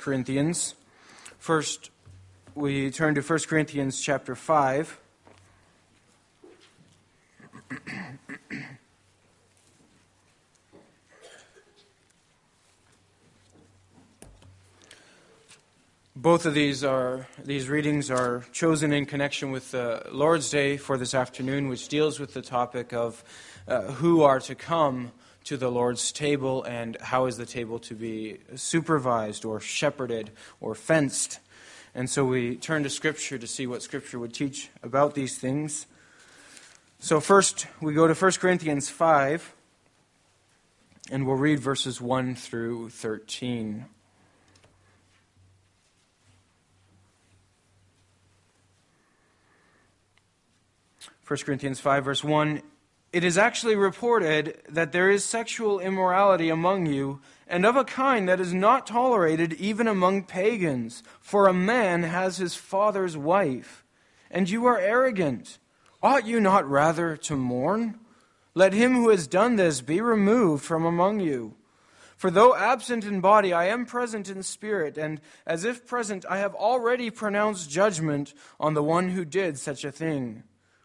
Corinthians. First, we turn to 1 Corinthians chapter 5. Both of these are these readings are chosen in connection with the Lord's Day for this afternoon, which deals with the topic of uh, who are to come to the Lord's table and how is the table to be supervised or shepherded or fenced. And so we turn to Scripture to see what Scripture would teach about these things. So first we go to 1 Corinthians 5 and we'll read verses 1 through 13. 1 Corinthians 5, verse 1 It is actually reported that there is sexual immorality among you, and of a kind that is not tolerated even among pagans. For a man has his father's wife, and you are arrogant. Ought you not rather to mourn? Let him who has done this be removed from among you. For though absent in body, I am present in spirit, and as if present, I have already pronounced judgment on the one who did such a thing.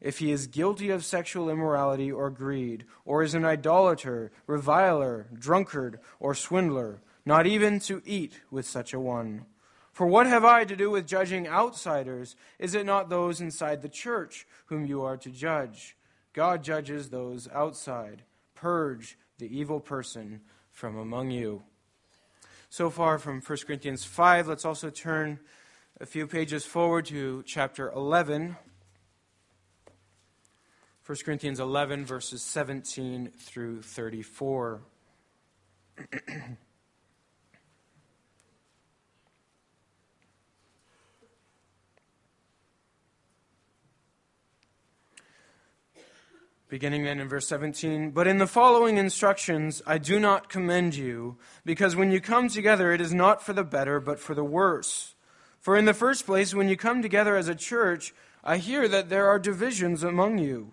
if he is guilty of sexual immorality or greed, or is an idolater, reviler, drunkard, or swindler, not even to eat with such a one. For what have I to do with judging outsiders? Is it not those inside the church whom you are to judge? God judges those outside. Purge the evil person from among you. So far from 1 Corinthians 5, let's also turn a few pages forward to chapter 11. 1 Corinthians 11, verses 17 through 34. Beginning then in verse 17, but in the following instructions I do not commend you, because when you come together it is not for the better, but for the worse. For in the first place, when you come together as a church, I hear that there are divisions among you.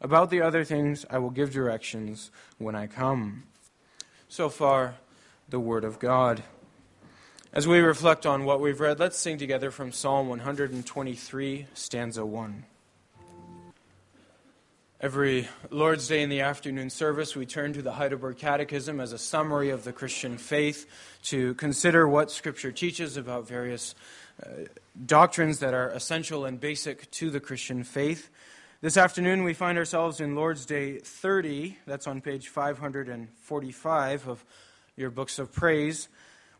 About the other things, I will give directions when I come. So far, the Word of God. As we reflect on what we've read, let's sing together from Psalm 123, stanza 1. Every Lord's Day in the afternoon service, we turn to the Heidelberg Catechism as a summary of the Christian faith to consider what Scripture teaches about various uh, doctrines that are essential and basic to the Christian faith. This afternoon, we find ourselves in Lord's Day 30. That's on page 545 of your books of praise.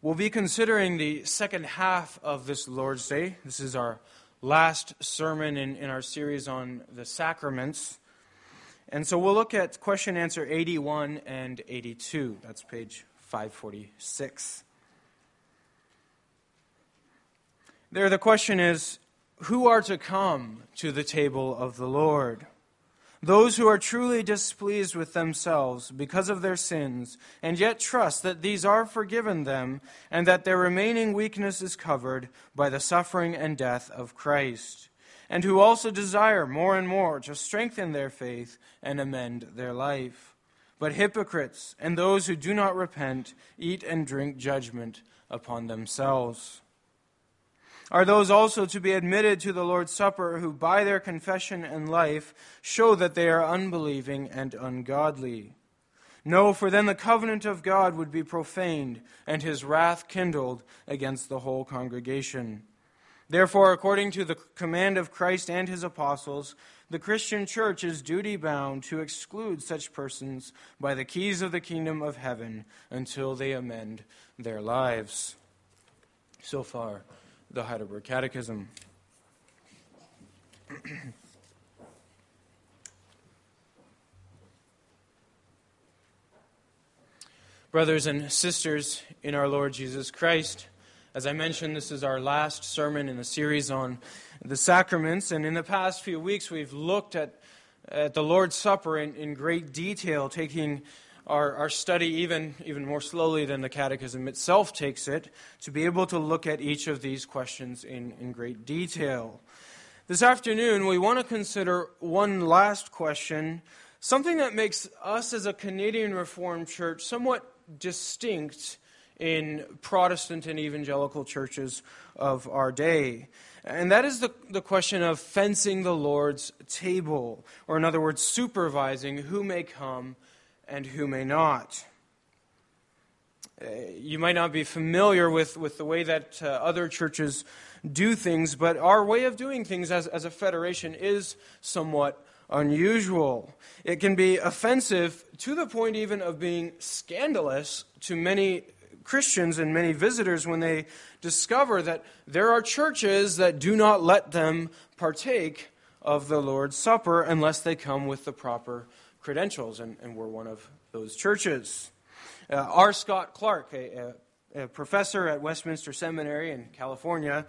We'll be considering the second half of this Lord's Day. This is our last sermon in, in our series on the sacraments. And so we'll look at question answer 81 and 82. That's page 546. There, the question is Who are to come to the table of the Lord? Those who are truly displeased with themselves because of their sins, and yet trust that these are forgiven them, and that their remaining weakness is covered by the suffering and death of Christ, and who also desire more and more to strengthen their faith and amend their life. But hypocrites and those who do not repent eat and drink judgment upon themselves are those also to be admitted to the Lord's Supper who, by their confession and life, show that they are unbelieving and ungodly. No, for then the covenant of God would be profaned, and his wrath kindled against the whole congregation. Therefore, according to the command of Christ and his apostles, the Christian church is duty bound to exclude such persons by the keys of the kingdom of heaven until they amend their lives. So far the Heidelberg Catechism. Brothers and sisters in our Lord Jesus Christ, as I mentioned, this is our last sermon in the series on the sacraments, and in the past few weeks we've looked at, at the Lord's Supper in, in great detail, taking our, our study even, even more slowly than the Catechism itself takes it, to be able to look at each of these questions in, in great detail. This afternoon, we want to consider one last question, something that makes us as a Canadian Reformed church somewhat distinct in Protestant and evangelical churches of our day. And that is the, the question of fencing the Lord's table, or in other words, supervising who may come and who may not. Uh, you might not be familiar with, with the way that uh, other churches do things, but our way of doing things as, as a federation is somewhat unusual. It can be offensive to the point even of being scandalous to many Christians and many visitors when they discover that there are churches that do not let them partake of the Lord's Supper unless they come with the proper credentials, and, and we're one of those churches. Uh, R. Scott Clark, a, a, a professor at Westminster Seminary in California,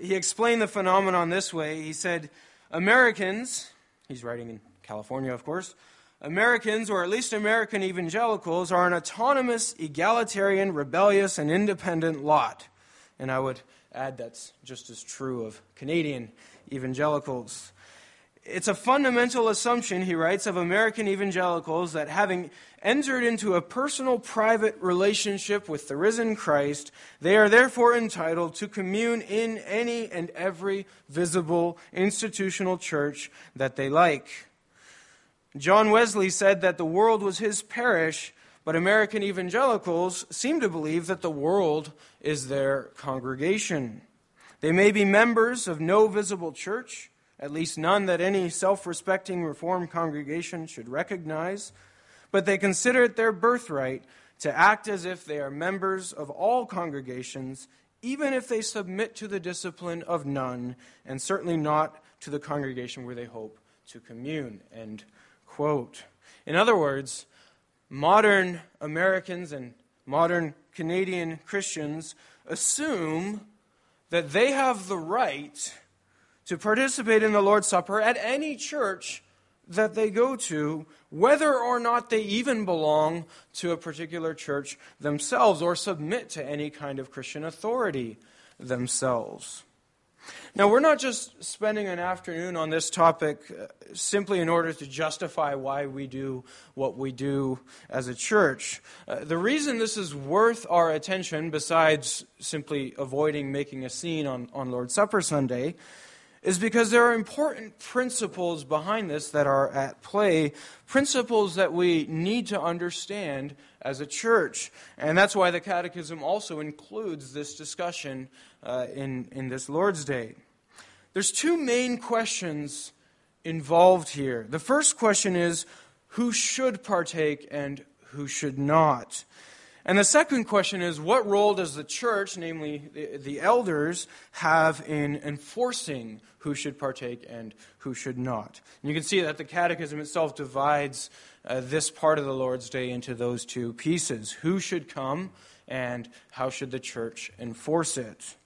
he explained the phenomenon this way. He said, Americans, he's writing in California, of course, Americans, or at least American evangelicals, are an autonomous, egalitarian, rebellious, and independent lot. And I would add that's just as true of Canadian evangelicals. It's a fundamental assumption, he writes, of American evangelicals that having entered into a personal, private relationship with the risen Christ, they are therefore entitled to commune in any and every visible institutional church that they like. John Wesley said that the world was his parish, but American evangelicals seem to believe that the world is their congregation. They may be members of no visible church at least none that any self respecting Reformed congregation should recognize, but they consider it their birthright to act as if they are members of all congregations, even if they submit to the discipline of none, and certainly not to the congregation where they hope to commune. End quote. In other words, modern Americans and modern Canadian Christians assume that they have the right to participate in the Lord's Supper at any church that they go to, whether or not they even belong to a particular church themselves or submit to any kind of Christian authority themselves. Now, we're not just spending an afternoon on this topic uh, simply in order to justify why we do what we do as a church. Uh, the reason this is worth our attention, besides simply avoiding making a scene on, on Lord's Supper Sunday, is because there are important principles behind this that are at play, principles that we need to understand as a church. And that's why the Catechism also includes this discussion uh, in, in this Lord's Day. There's two main questions involved here. The first question is who should partake and who should not? And the second question is what role does the church, namely the, elders, have in enforcing who should partake and who should not? And you can see that the Catechism itself divides uh, this part of the Lord's Day into those two pieces who should come and how should the church enforce it.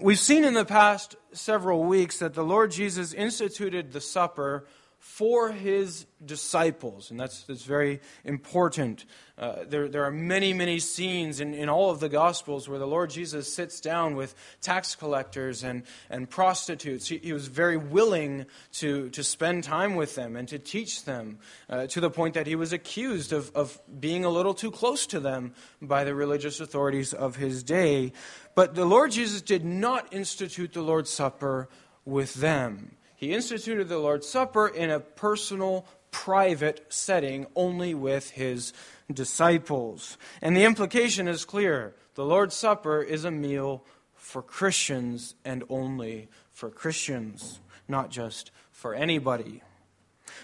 We've seen in the past several weeks that the Lord Jesus instituted the supper for his disciples, and that's, that's very important. Uh, there, there are many, many scenes in, in all of the Gospels where the Lord Jesus sits down with tax collectors and, and prostitutes. He, he was very willing to, to spend time with them and to teach them uh, to the point that he was accused of, of being a little too close to them by the religious authorities of his day. But the Lord Jesus did not institute the Lord's Supper with them. He instituted the Lord's Supper in a personal, private setting only with his disciples. And the implication is clear the Lord's Supper is a meal for Christians and only for Christians, not just for anybody.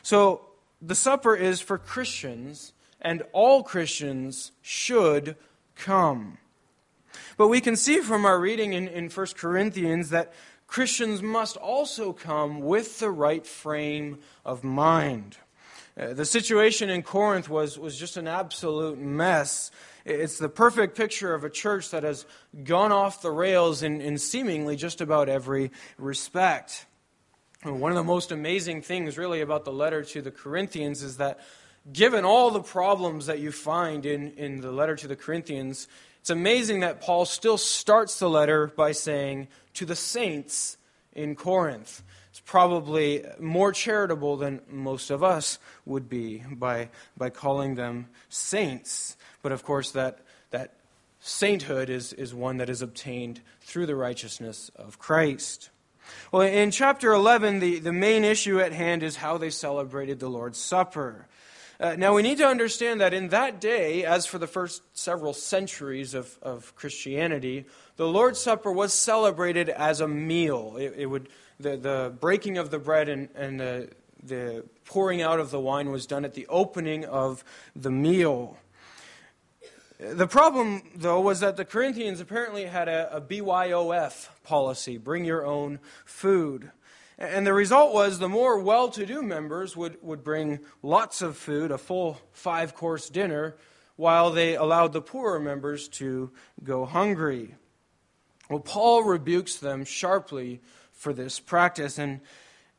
So the supper is for Christians, and all Christians should come. But we can see from our reading in, in 1 Corinthians that Christians must also come with the right frame of mind. Uh, the situation in Corinth was, was just an absolute mess. It's the perfect picture of a church that has gone off the rails in, in seemingly just about every respect. one of the most amazing things, really, about the letter to the Corinthians is that given all the problems that you find in, in the letter to the Corinthians, it's amazing that Paul still starts the letter by saying, To the saints in Corinth. It's probably more charitable than most of us would be by, by calling them saints. But of course, that, that sainthood is, is one that is obtained through the righteousness of Christ. Well, in chapter 11, the, the main issue at hand is how they celebrated the Lord's Supper. Uh, now, we need to understand that in that day, as for the first several centuries of, of Christianity, the Lord's Supper was celebrated as a meal. It, it would, the, the breaking of the bread and, and the, the pouring out of the wine was done at the opening of the meal. The problem, though, was that the Corinthians apparently had a, a BYOF policy bring your own food. And the result was the more well to do members would, would bring lots of food, a full five course dinner, while they allowed the poorer members to go hungry. Well, Paul rebukes them sharply for this practice. And,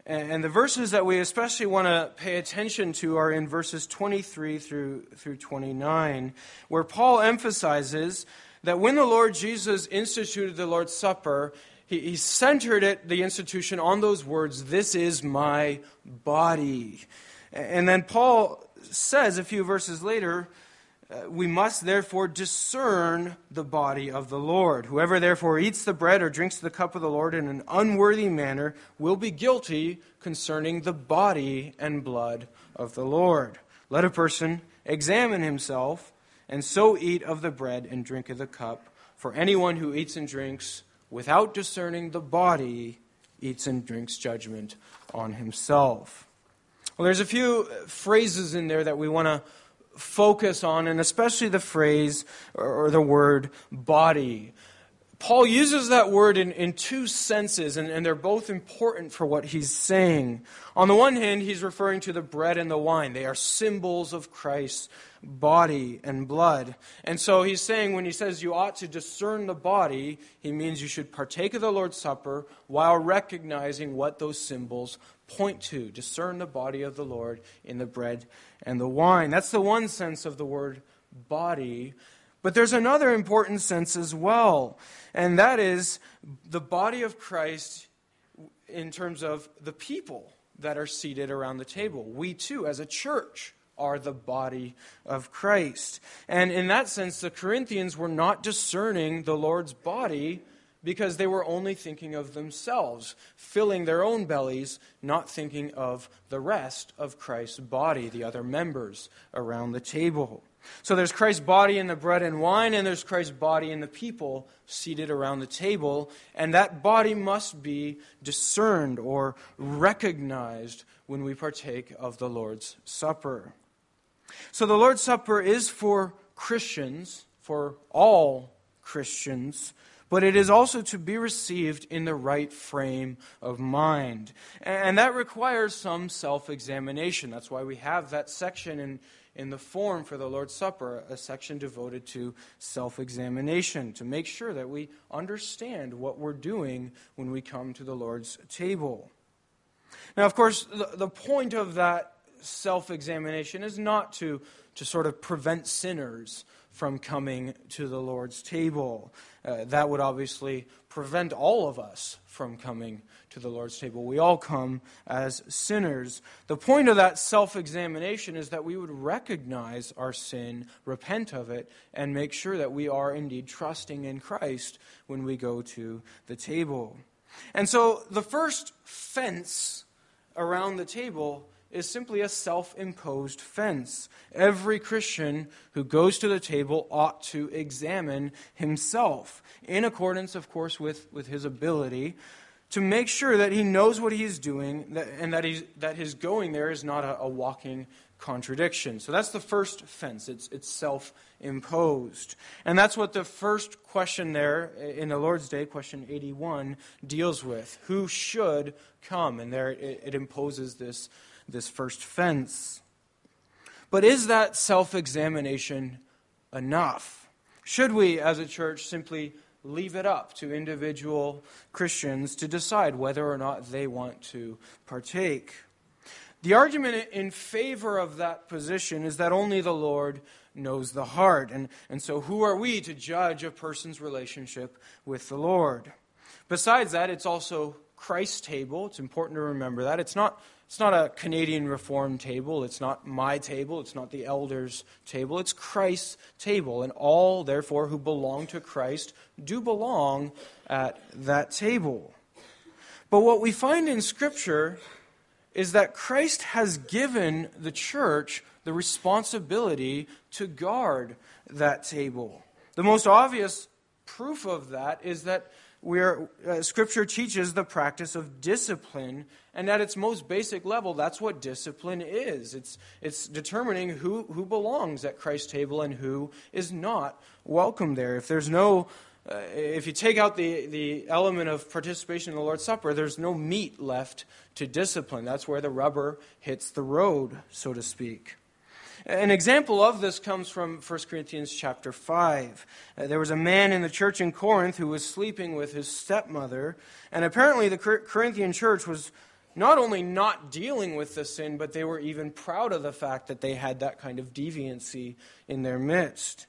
and the verses that we especially want to pay attention to are in verses 23 through, through 29, where Paul emphasizes that when the Lord Jesus instituted the Lord's Supper, he, he centered it, the institution, on those words, This is my body. And then Paul says a few verses later, uh, we must therefore discern the body of the Lord. Whoever therefore eats the bread or drinks the cup of the Lord in an unworthy manner will be guilty concerning the body and blood of the Lord. Let a person examine himself, and so eat of the bread and drink of the cup. For anyone who eats and drinks without discerning the body, eats and drinks judgment on himself. Well, there's a few phrases in there that we want to focus on, and especially the phrase or the word body. Paul uses that word in, in two senses, and, and they're both important for what he's saying. On the one hand, he's referring to the bread and the wine. They are symbols of Christ's body and blood. And so he's saying when he says you ought to discern the body, he means you should partake of the Lord's Supper while recognizing what those symbols point to. Discern the body of the Lord in the bread and the wine. That's the one sense of the word body. But there's another important sense as well, and that is the body of Christ in terms of the people that are seated around the table. We too, as a church, are the body of Christ. And in that sense, the Corinthians were not discerning the Lord's body because they were only thinking of themselves, filling their own bellies, not thinking of the rest of Christ's body, the other members around the table. So there's Christ's body in the bread and wine, and there's Christ's body in the people seated around the table. And that body must be discerned or recognized when we partake of the Lord's Supper. So the Lord's Supper is for Christians, for all Christians, but it is also to be received in the right frame of mind. And that requires some self examination. That's why we have that section in in the form for the Lord's Supper, a section devoted to self examination, to make sure that we understand what we're doing when we come to the Lord's table. Now, of course, the, the point of that self examination is not to, to sort of prevent sinners from coming to the Lord's table. Uh, that would obviously prevent all of us from coming the Lord's table. We all come as sinners. The point of that self examination is that we would recognize our sin, repent of it, and make sure that we are indeed trusting in Christ when we go to the table. And so the first fence around the table is simply a self imposed fence. Every Christian who goes to the table ought to examine himself, in accordance, of course, with, with his ability, to make sure that he knows what he's doing and that, he's, that his going there is not a, a walking contradiction. So that's the first fence. It's, it's self imposed. And that's what the first question there in the Lord's Day, question 81, deals with. Who should come? And there it, it imposes this, this first fence. But is that self examination enough? Should we, as a church, simply leave it up to individual Christians to decide whether or not they want to partake. The argument in favor of that position is that only the Lord knows the heart. And, and so, who are we to judge a person's relationship with the Lord? Besides that, it's also Christ's table. It's important to remember that. It's not it's not a Canadian Reformed table. It's not my table. It's not the elders' table. It's Christ's table. And all, therefore, who belong to Christ do belong at that table. But what we find in Scripture is that Christ has given the church the responsibility to guard that table. The most obvious proof of that is that uh, Scripture teaches the practice of discipline, and at its most basic level, that's what discipline is. It's, it's determining who, who belongs at Christ's table and who is not welcome there. If there's no uh, if you take out the, the element of participation in the Lord's Supper, there's no meat left to discipline. That's where the rubber hits the road, so to speak. An example of this comes from 1 Corinthians chapter 5. Uh, there was a man in the church in Corinth who was sleeping with his stepmother, and apparently the Corinthian church was not only not dealing with the sin, but they were even proud of the fact that they had that kind of deviancy in their midst.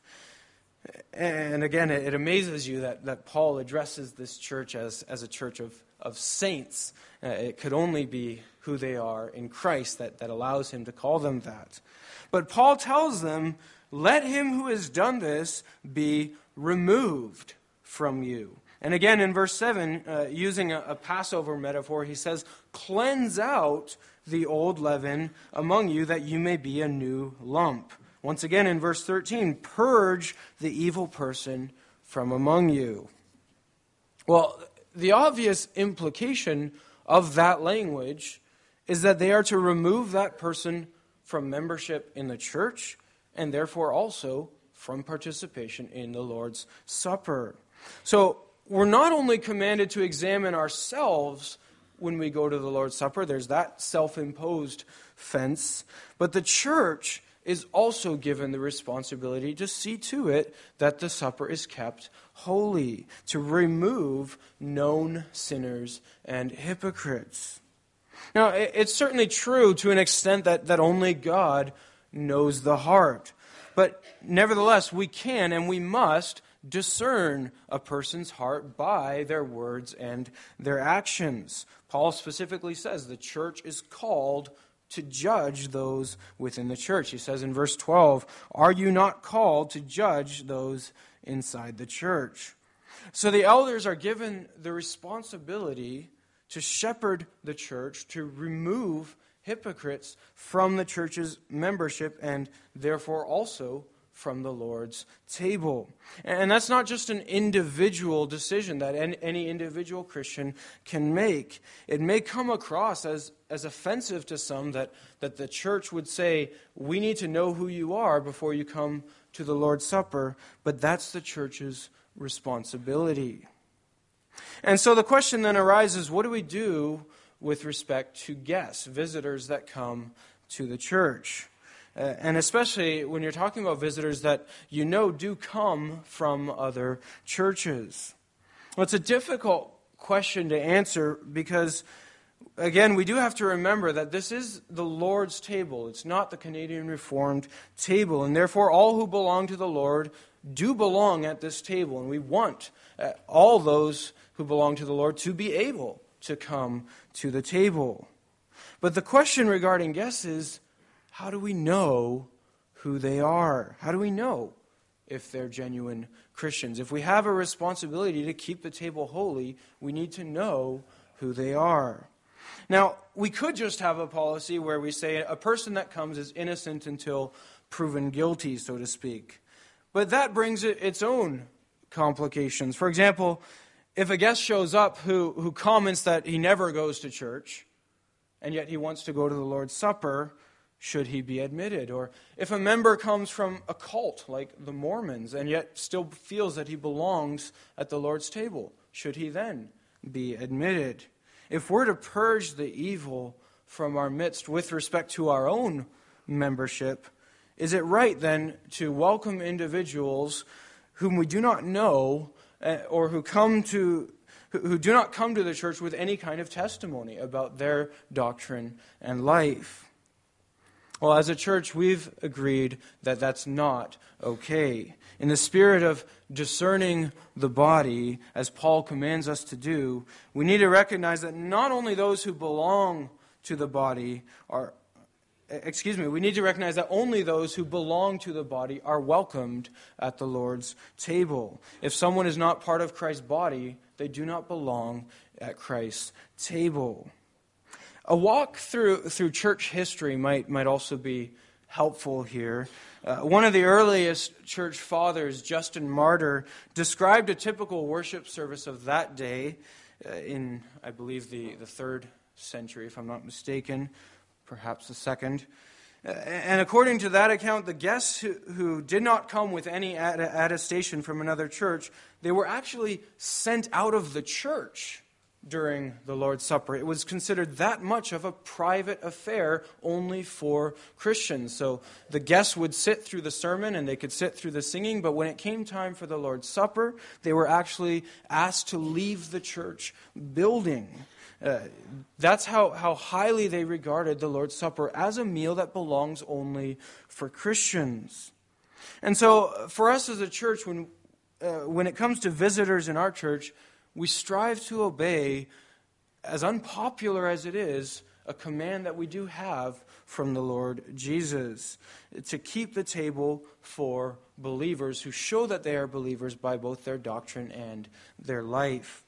And again, it amazes you that, that Paul addresses this church as, as a church of, of saints. Uh, it could only be who they are in Christ that, that allows him to call them that. But Paul tells them, let him who has done this be removed from you. And again, in verse 7, uh, using a, a Passover metaphor, he says, Cleanse out the old leaven among you, that you may be a new lump. Once again, in verse 13, purge the evil person from among you. Well, the obvious implication of that language is that they are to remove that person from membership in the church and therefore also from participation in the Lord's Supper. So, we're not only commanded to examine ourselves when we go to the Lord's Supper, there's that self imposed fence, but the church is also given the responsibility to see to it that the supper is kept holy, to remove known sinners and hypocrites. Now, it's certainly true to an extent that, that only God knows the heart. But nevertheless, we can and we must discern a person's heart by their words and their actions. Paul specifically says the church is called to judge those within the church. He says in verse 12, Are you not called to judge those inside the church? So the elders are given the responsibility to shepherd the church, to remove hypocrites from the church's membership, and therefore also from the Lord's table. And that's not just an individual decision that any individual Christian can make. It may come across as, as offensive to some that, that the church would say, We need to know who you are before you come to the Lord's Supper, but that's the church's responsibility. And so the question then arises what do we do with respect to guests, visitors that come to the church? Uh, and especially when you're talking about visitors that you know do come from other churches. Well, it's a difficult question to answer because, again, we do have to remember that this is the Lord's table. It's not the Canadian Reformed table. And therefore, all who belong to the Lord do belong at this table. And we want uh, all those who belong to the Lord to be able to come to the table. But the question regarding guests is how do we know who they are? How do we know if they're genuine Christians? If we have a responsibility to keep the table holy, we need to know who they are. Now, we could just have a policy where we say a person that comes is innocent until proven guilty, so to speak. But that brings it its own complications. For example, if a guest shows up who, who comments that he never goes to church, and yet he wants to go to the Lord's Supper, should he be admitted? Or if a member comes from a cult like the Mormons and yet still feels that he belongs at the Lord's table, should he then be admitted? If we're to purge the evil from our midst with respect to our own membership, is it right then to welcome individuals whom we do not know uh, or who come to who do not come to the church with any kind of testimony about their doctrine and life? Well, as a church, we've agreed that that's not okay. In the spirit of discerning the body, as Paul commands us to do, we need to recognize that not only those who belong to the body are, excuse me, we need to recognize that only those who belong to the body are welcomed at the Lord's table. If someone is not part of Christ's body, they do not belong at Christ's table. A walk through, through church history might, might also be helpful here. Uh, one of the earliest church fathers, Justin Martyr, described a typical worship service of that day uh, in, I believe, the, the third century, if I'm not mistaken, perhaps the second. Uh, and according to that account, the guests who, who did not come with any attestation from another church, they were actually sent out of the church during the Lord's Supper. It was considered that much of a private affair only for Christians. So the guests would sit through the sermon and they could sit through the singing, but when it came time for the Lord's Supper, they were actually asked to leave the church building. Uh, that's how, how highly they regarded the Lord's Supper as a meal that belongs only for Christians. And so, for us as a church, when, uh, when it comes to visitors in our church, we strive to obey, as unpopular as it is, a command that we do have from the Lord Jesus to keep the table for believers who show that they are believers by both their doctrine and their life.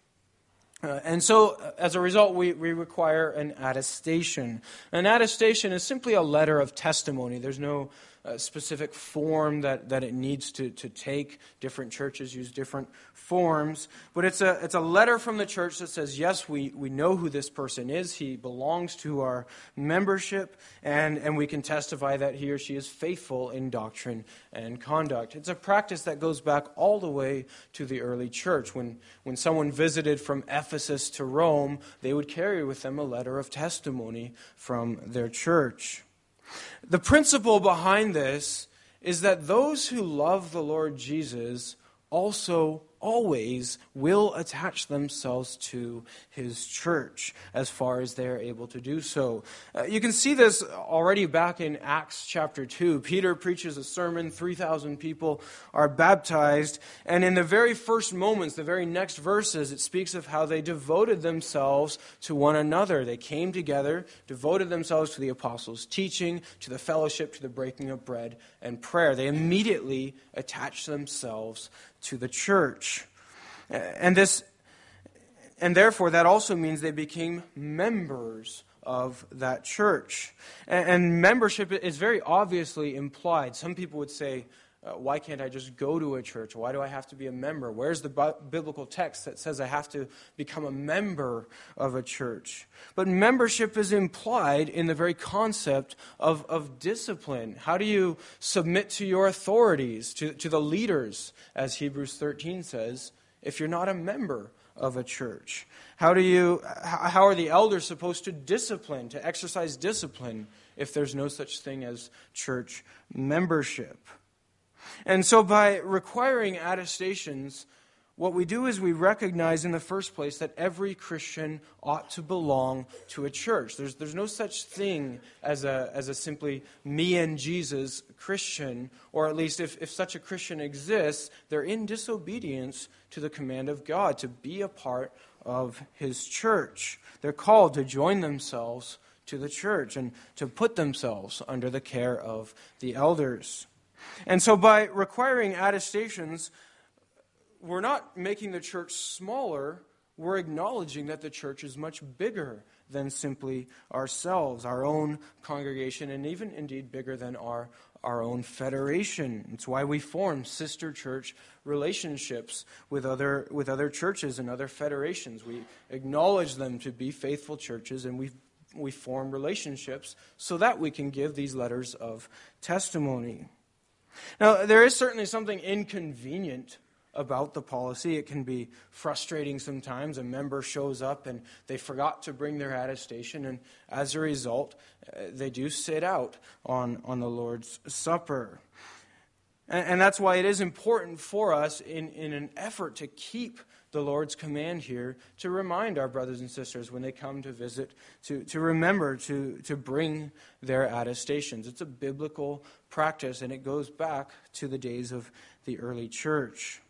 Uh, and so, uh, as a result, we, we require an attestation. An attestation is simply a letter of testimony. There's no a specific form that, that it needs to, to take. Different churches use different forms. But it's a, it's a letter from the church that says, yes, we, we know who this person is. He belongs to our membership, and, and we can testify that he or she is faithful in doctrine and conduct. It's a practice that goes back all the way to the early church. When, when someone visited from Ephesus to Rome, they would carry with them a letter of testimony from their church. The principle behind this is that those who love the Lord Jesus also always will attach themselves to his church as far as they're able to do so. Uh, you can see this already back in Acts chapter 2. Peter preaches a sermon, 3,000 people are baptized, and in the very first moments, the very next verses, it speaks of how they devoted themselves to one another. They came together, devoted themselves to the apostles' teaching, to the fellowship, to the breaking of bread and prayer. They immediately attached themselves to the church. And this and therefore that also means they became members of that church. And, and membership is very obviously implied. Some people would say, uh, why can't I just go to a church? Why do I have to be a member? Where's the bi- biblical text that says I have to become a member of a church? But membership is implied in the very concept of, of discipline. How do you submit to your authorities, to, to the leaders, as Hebrews 13 says, if you're not a member of a church? How, do you, how are the elders supposed to discipline, to exercise discipline, if there's no such thing as church membership? And so, by requiring attestations, what we do is we recognize in the first place that every Christian ought to belong to a church. There's, there's no such thing as a, as a simply me and Jesus Christian, or at least if, if such a Christian exists, they're in disobedience to the command of God to be a part of his church. They're called to join themselves to the church and to put themselves under the care of the elders. And so, by requiring attestations, we're not making the church smaller, we're acknowledging that the church is much bigger than simply ourselves, our own congregation, and even indeed bigger than our, our own federation. It's why we form sister church relationships with other, with other churches and other federations. We acknowledge them to be faithful churches, and we, we form relationships so that we can give these letters of testimony. Now, there is certainly something inconvenient about the policy. It can be frustrating sometimes. A member shows up and they forgot to bring their attestation, and as a result, uh, they do sit out on, on the Lord's Supper. And, and that's why it is important for us in, in an effort to keep the Lord's command here to remind our brothers and sisters when they come to visit to, to remember to, to bring their attestations. It's a biblical practice, and it goes back to the days of the early church.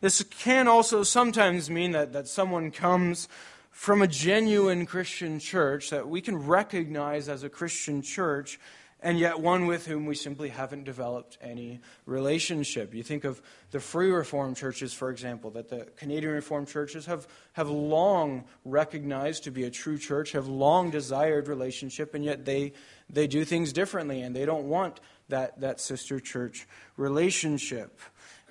This can also sometimes mean that, that someone comes from a genuine Christian church that we can recognize as a Christian church and yet one with whom we simply haven't developed any relationship. You think of the free Reformed churches, for example, that the Canadian Reformed churches have, have long recognized to be a true church, have long desired relationship, and yet they, they do things differently, and they don't want that, that sister church relationship.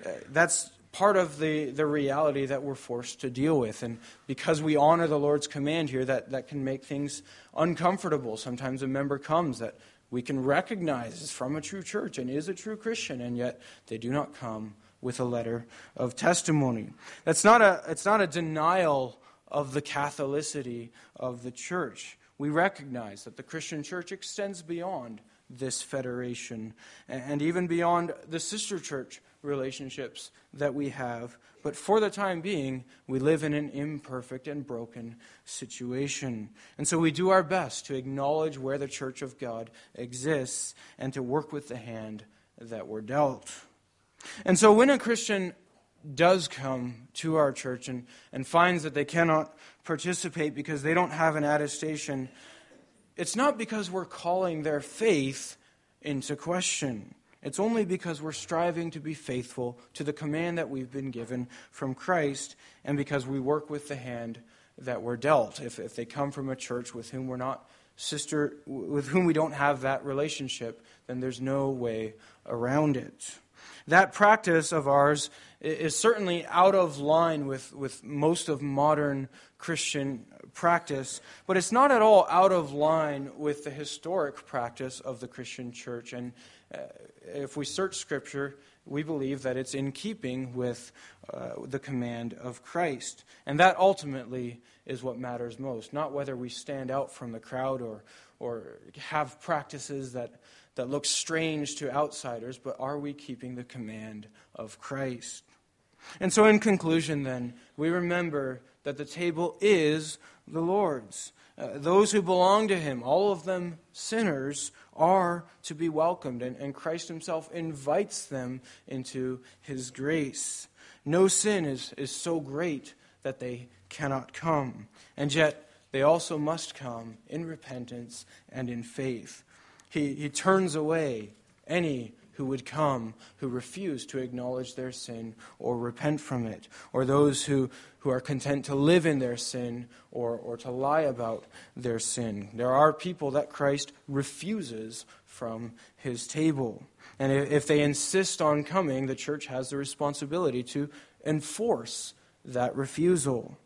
Uh, that's part of the, the reality that we're forced to deal with. And because we honor the Lord's command here, that, that can make things uncomfortable. Sometimes a member comes that we can recognize is from a true church and is a true Christian, and yet they do not come with a letter of testimony. That's not a, it's not a denial of the Catholicity of the church. We recognize that the Christian church extends beyond this federation and even beyond the sister church relationships that we have. But for the time being, we live in an imperfect and broken situation. And so we do our best to acknowledge where the church of God exists and to work with the hand that we're dealt. And so when a Christian does come to our church and, and finds that they cannot participate because they don't have an attestation, it's not because we're calling their faith into question. It's only because we're striving to be faithful to the command that we've been given from Christ and because we work with the hand that we're dealt. If, if they come from a church with whom we're not sister with whom we don't have that relationship, then there's no way around it. That practice of ours is certainly out of line with, with most of modern Christian practice, but it's not at all out of line with the historic practice of the Christian church. And if we search Scripture, we believe that it's in keeping with uh, the command of Christ. And that ultimately is what matters most, not whether we stand out from the crowd or, or have practices that, that look strange to outsiders, but are we keeping the command of Christ? And so, in conclusion, then, we remember that the table is the Lord's. Uh, those who belong to Him, all of them sinners, are to be welcomed, and, and Christ Himself invites them into His grace. No sin is, is so great that they cannot come, and yet they also must come in repentance and in faith. He, he turns away any who would come who refuse to acknowledge their sin or repent from it, or those who, who are content to live in their sin or, or to lie about their sin. There are people that Christ refuses from his table. And if they insist on coming, the church has the responsibility to enforce that refusal.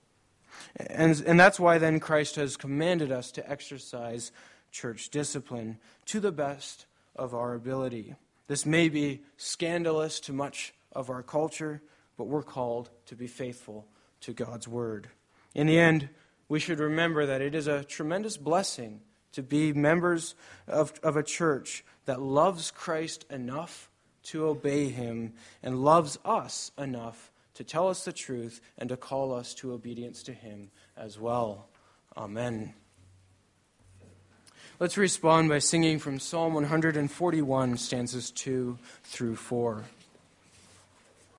And, and that's why then Christ has commanded us to exercise church discipline to the best of our ability. This may be scandalous to much of our culture, but we're called to be faithful to God's word. In the end, we should remember that it is a tremendous blessing to be members of, of a church that loves Christ enough to obey him and loves us enough to tell us the truth and to call us to obedience to him as well. Amen. Let's respond by singing from Psalm 141, stanzas 2 through 4.